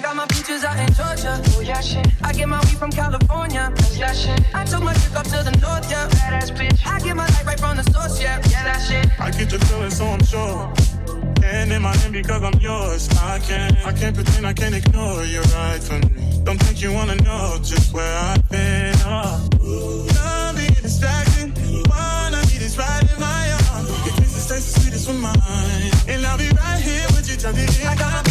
I got my peaches out in Georgia. Oh yeah, shit. I get my weed from California. That's that shit. I took my chick up to the north, yeah. Badass bitch. I get my life right from the source, yeah. Yeah, that shit. I get the feeling, so I'm sure. And in my hand because I'm yours. I can't, I can't pretend, I can't ignore you right from me. Don't think you wanna know just where I've been. Uh. Oh. Don't be distracting. Wanna be this right in my arms. Your kisses taste the sweetest with mine, and I'll be right here with you till the. I got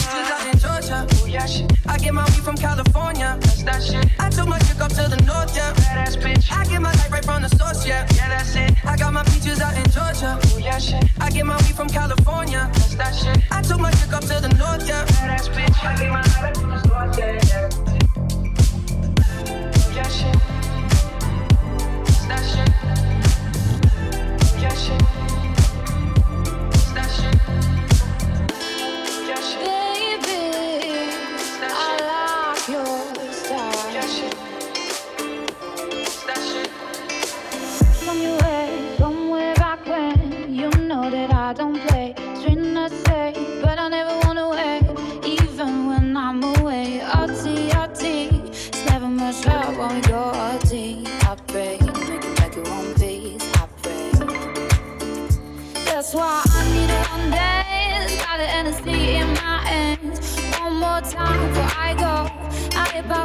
that shit. I get my weed from California. That's that shit. I took my chick up to the north, yeah. Badass bitch. I get my life right from the source, yeah. Yeah, that's it. I got my peaches out in Georgia. Oh yeah, shit. I get my weed from California. That's that shit. I took my chick up to the north, yeah. Badass bitch. I get my life right from the source, yeah. yeah. Oh yeah, shit. That shit. Oh yeah, shit.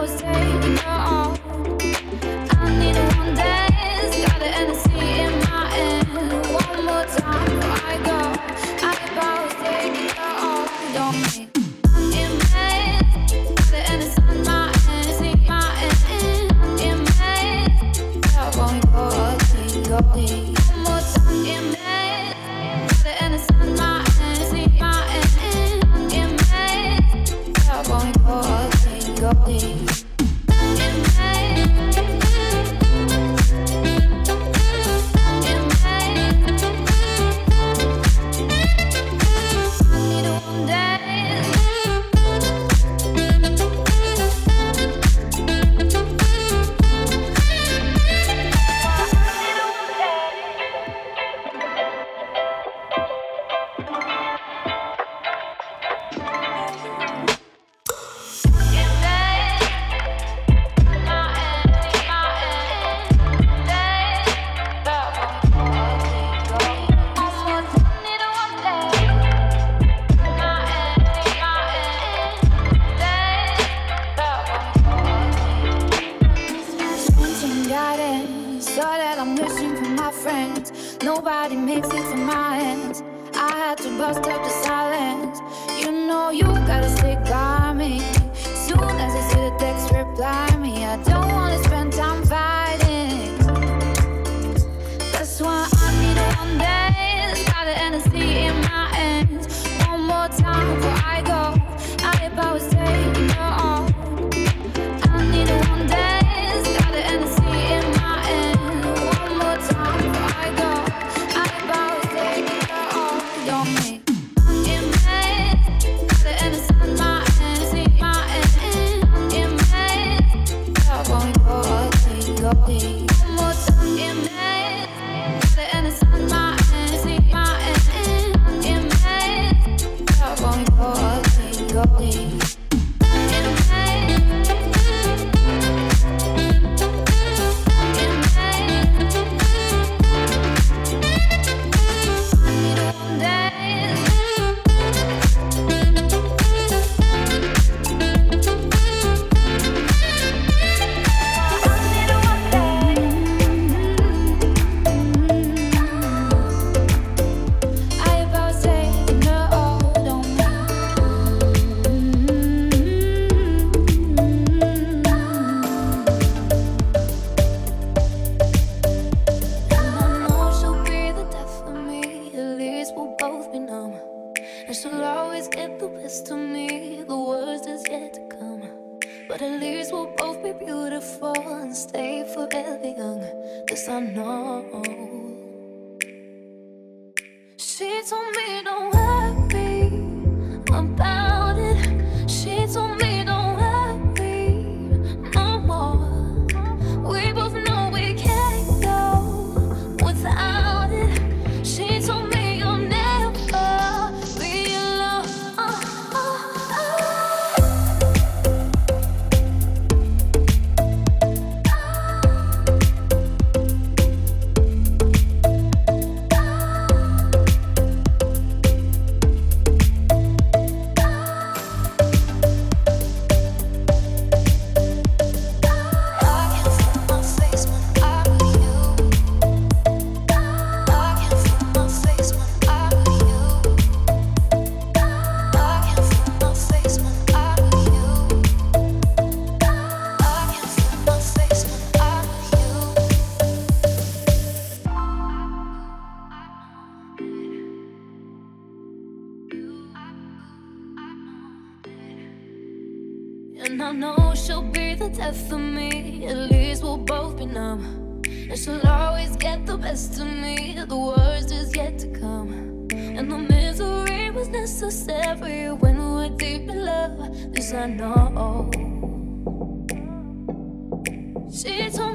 was taken death of me, at least we'll both be numb. And she'll always get the best of me, the worst is yet to come. And the misery was necessary when we're deep in love, this I know. She told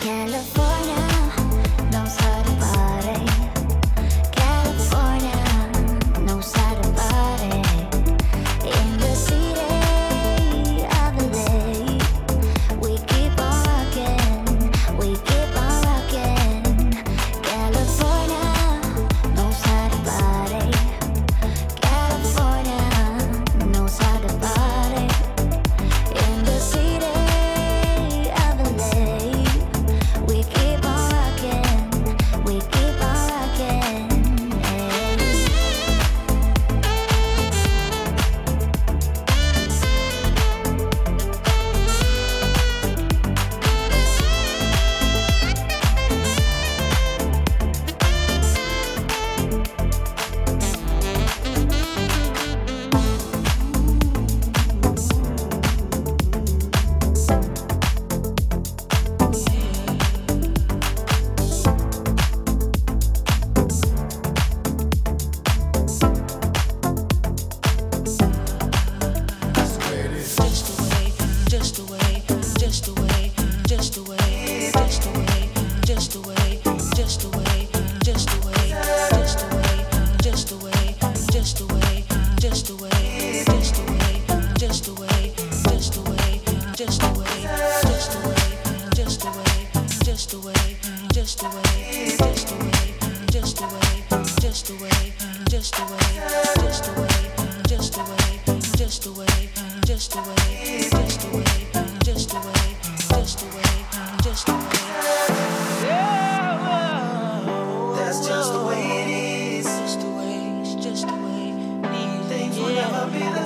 California.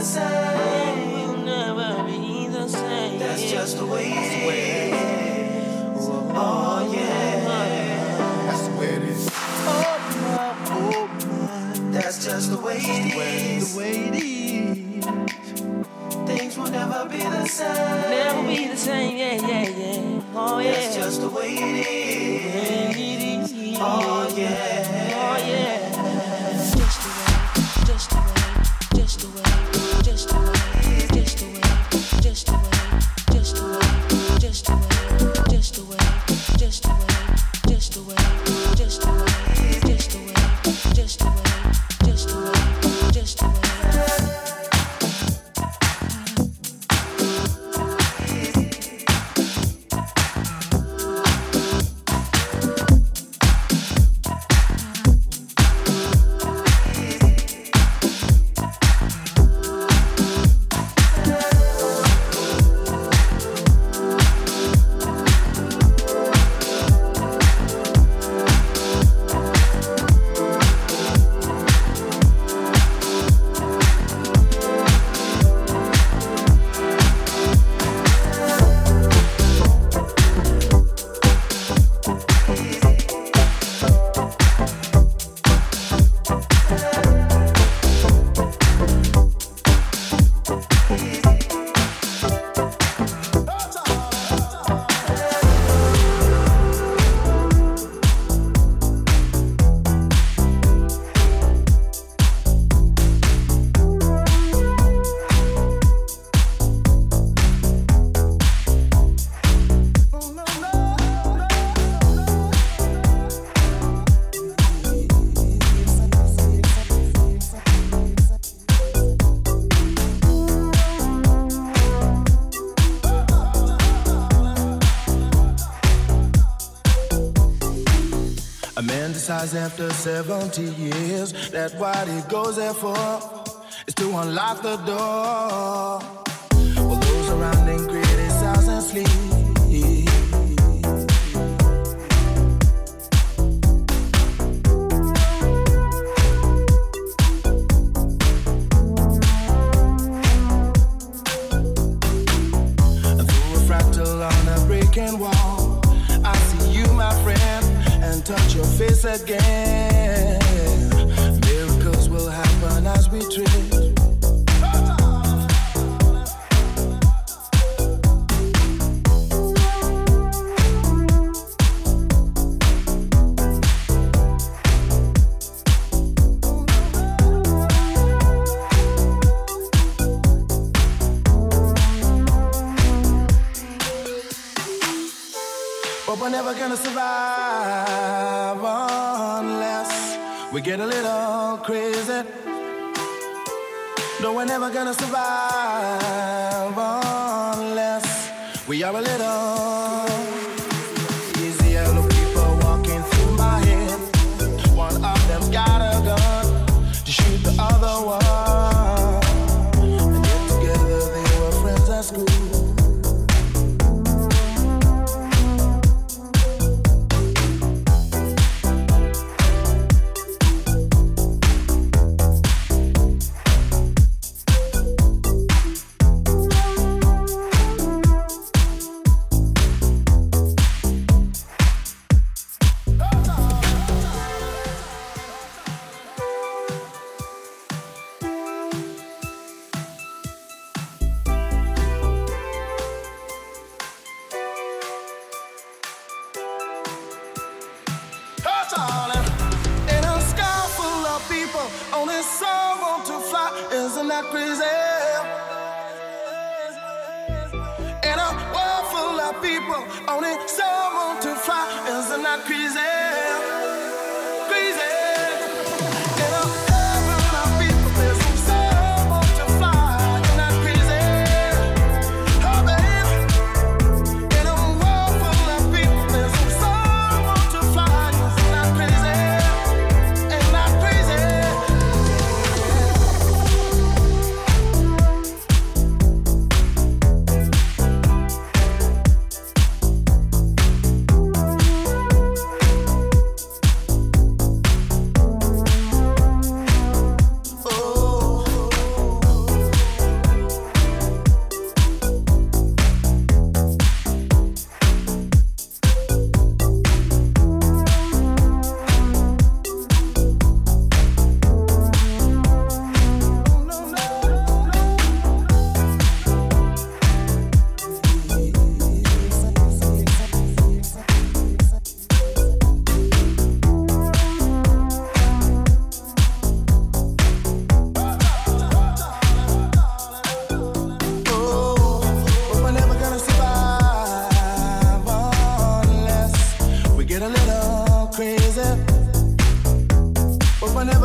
sunset. realize after 70 years that what it goes there for is to unlock the door. again. No, we're gonna survive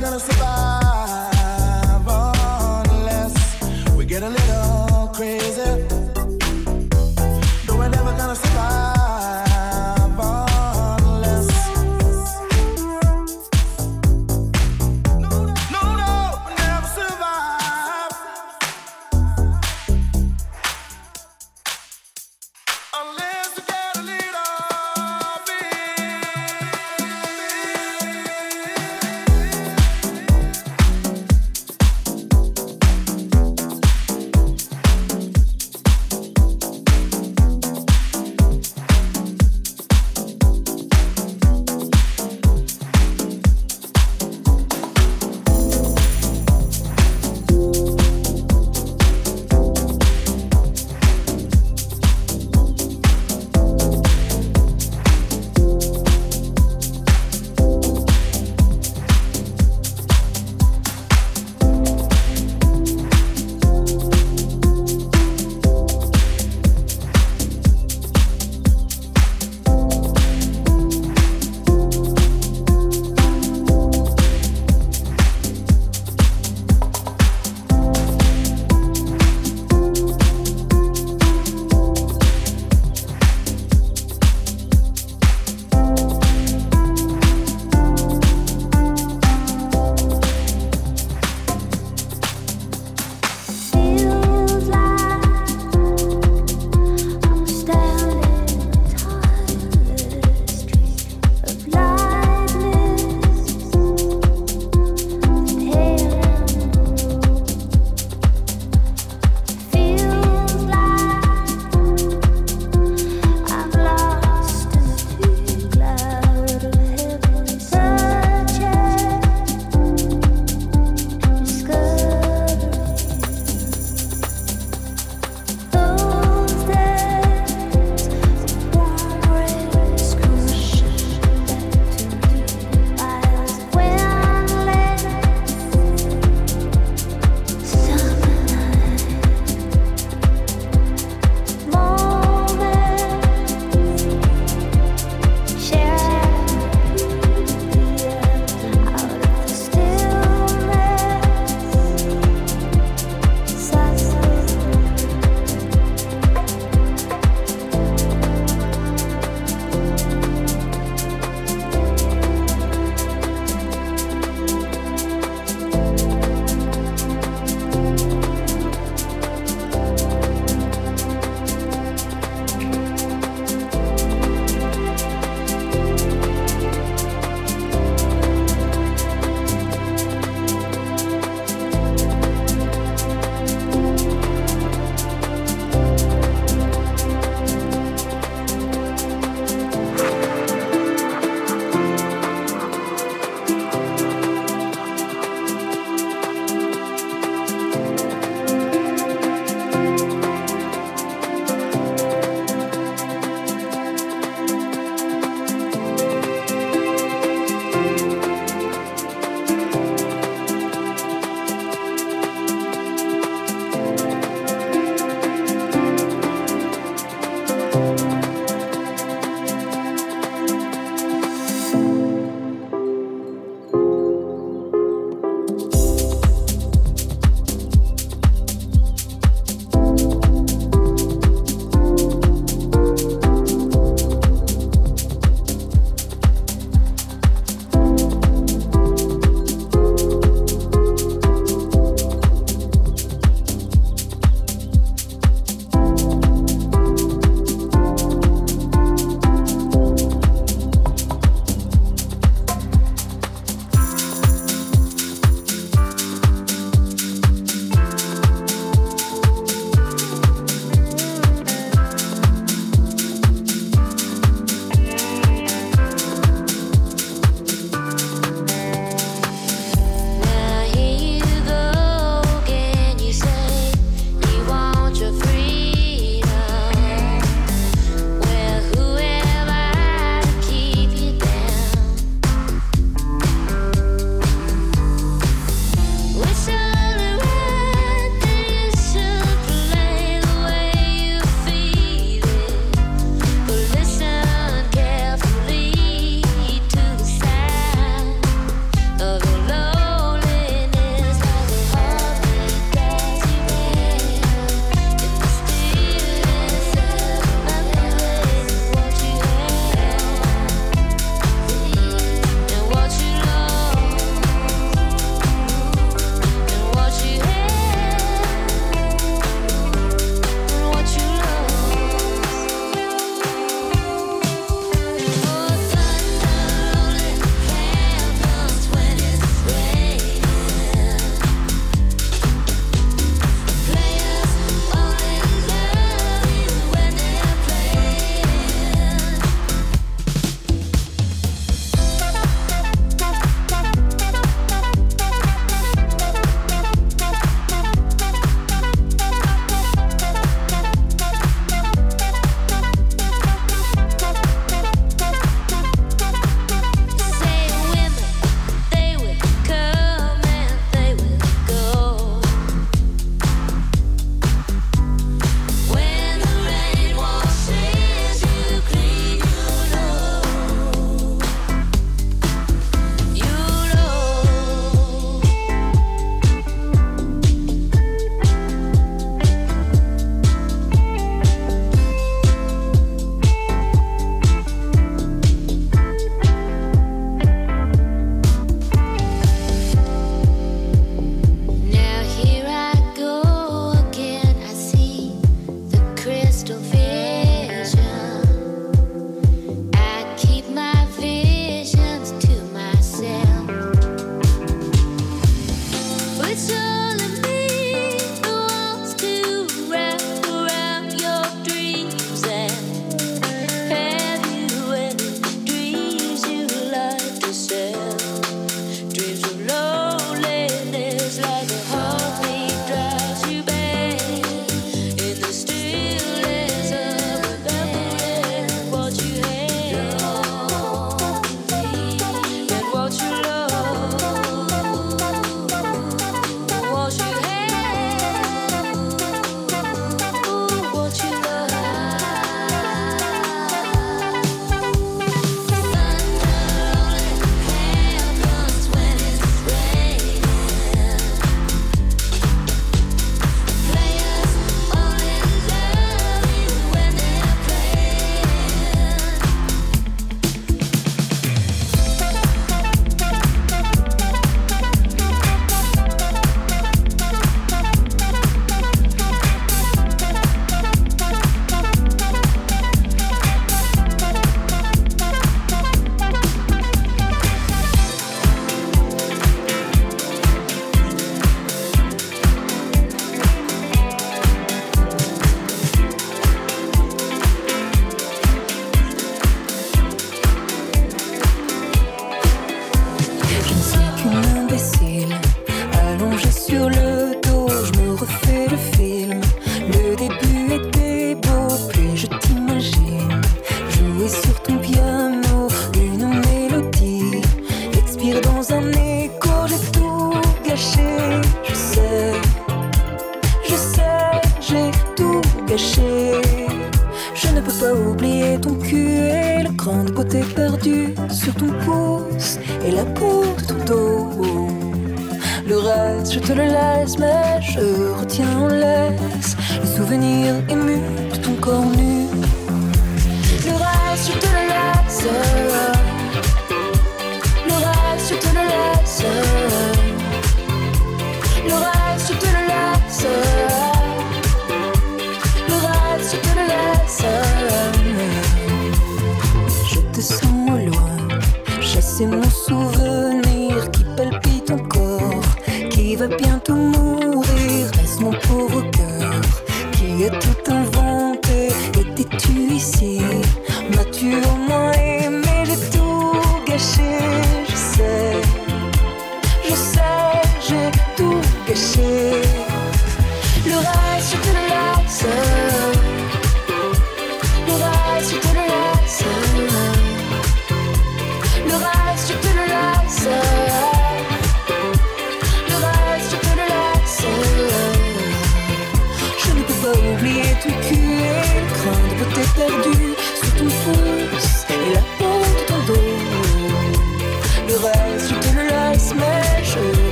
gonna survive unless we get a little crazy.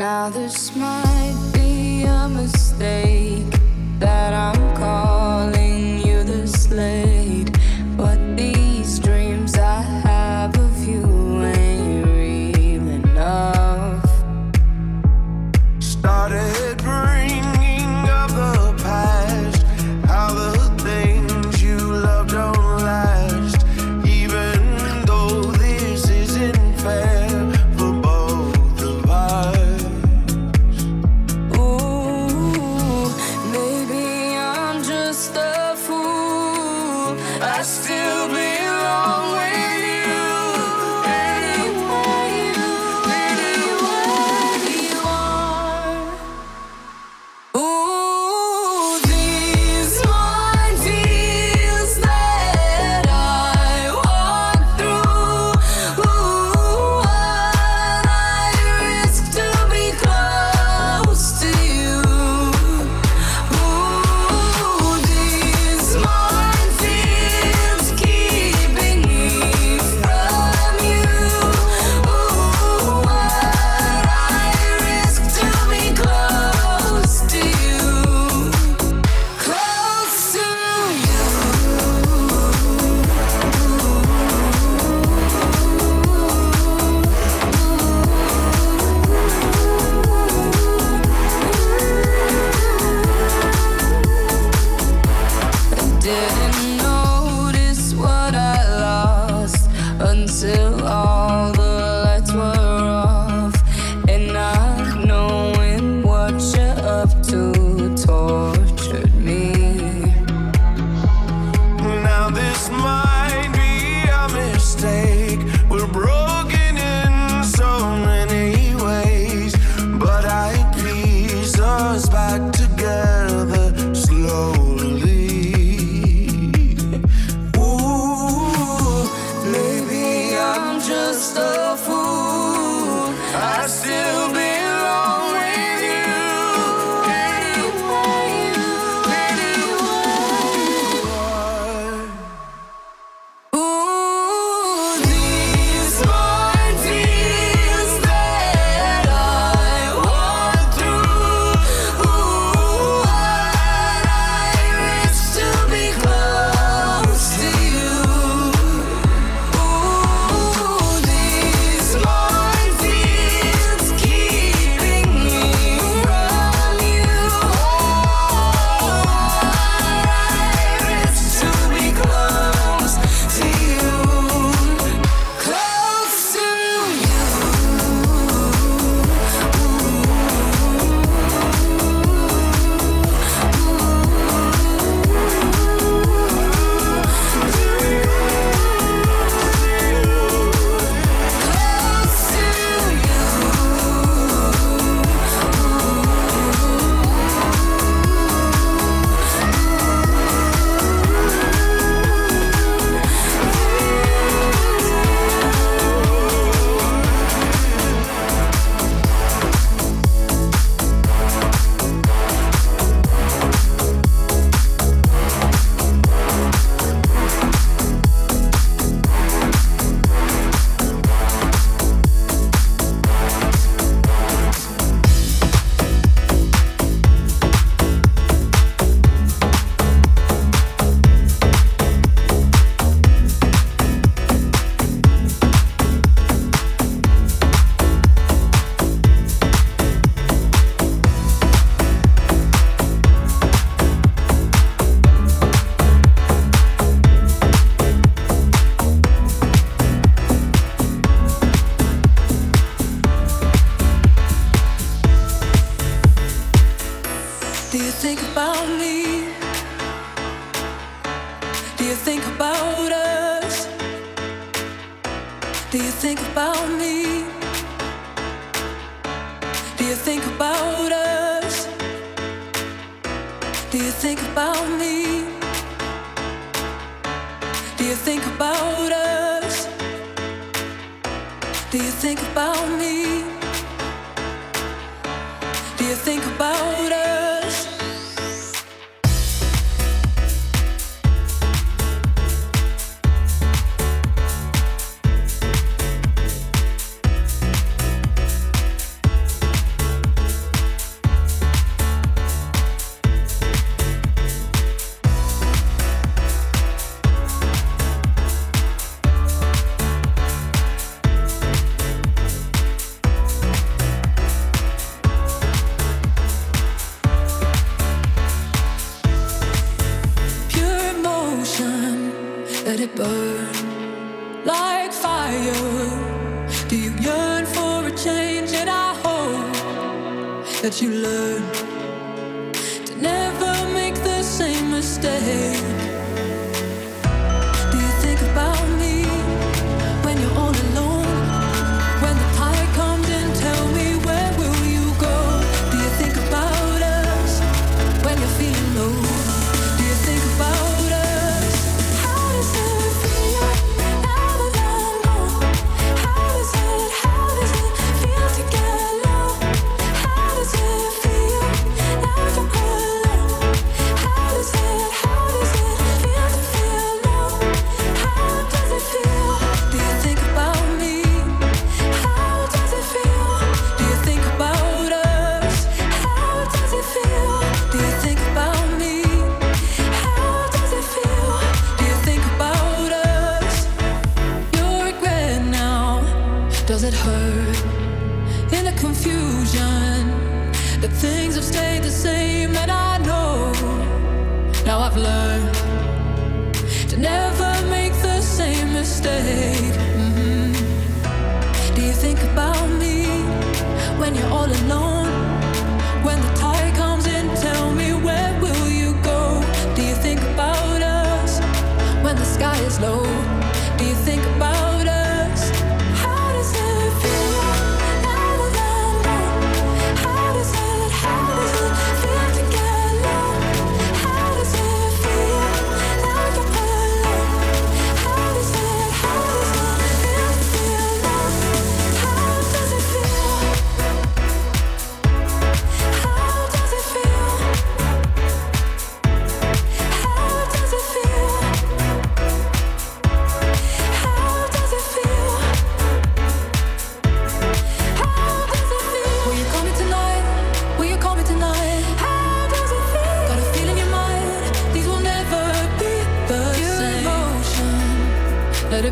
Now this might be a mistake that I'm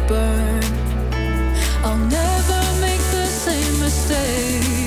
burn. I'll never make the same mistake.